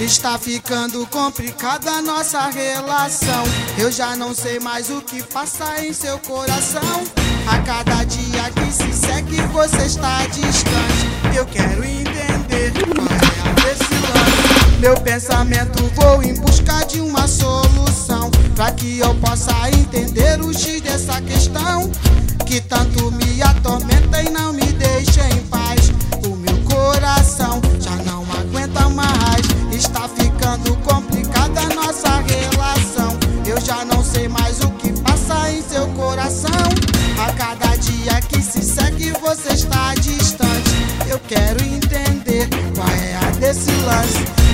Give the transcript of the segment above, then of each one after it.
Está ficando complicada a nossa relação. Eu já não sei mais o que passa em seu coração. A cada dia que se segue, você está distante. Eu quero entender qual é desse lance. Meu pensamento vou em busca de uma solução. Pra que eu possa entender o X dessa questão. Que tanto me atormenta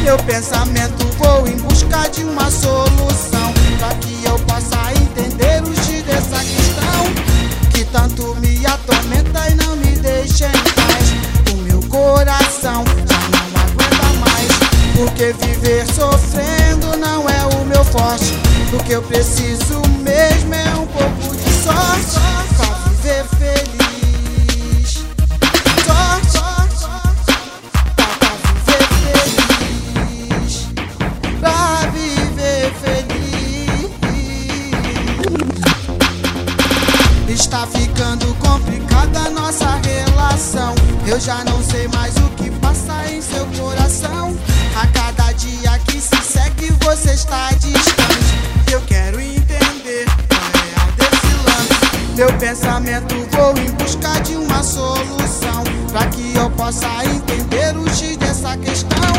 Meu pensamento vou em busca de uma solução. Pra que eu possa entender o X dessa questão. Que tanto me atormenta e não me deixa em paz. O meu coração já não aguenta mais. Porque viver sofrendo não é o meu forte. O que eu preciso mesmo Está ficando complicada nossa relação. Eu já não sei mais o que passa em seu coração. A cada dia que se segue, você está distante. Eu quero entender qual é a desse lance. Meu pensamento vou em busca de uma solução. Pra que eu possa entender o X dessa questão.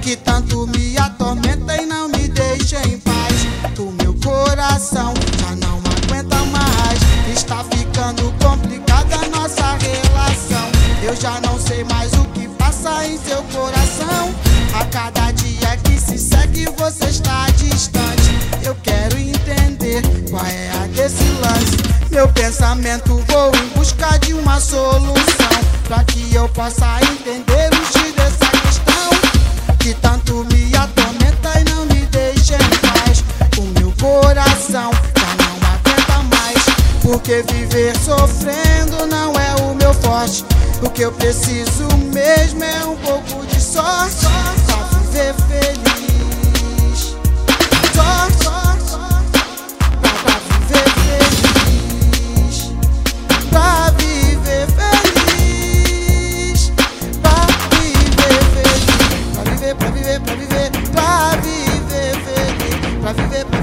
Que tanto me atormenta e não me deixa em paz. O meu coração Meu pensamento vou em busca de uma solução. Pra que eu possa entender o X dessa questão. Que tanto me atormenta e não me deixa em paz. O meu coração já não aguenta mais. Porque viver sofrendo não é o meu forte. O que eu preciso mesmo é um pouco de pra viver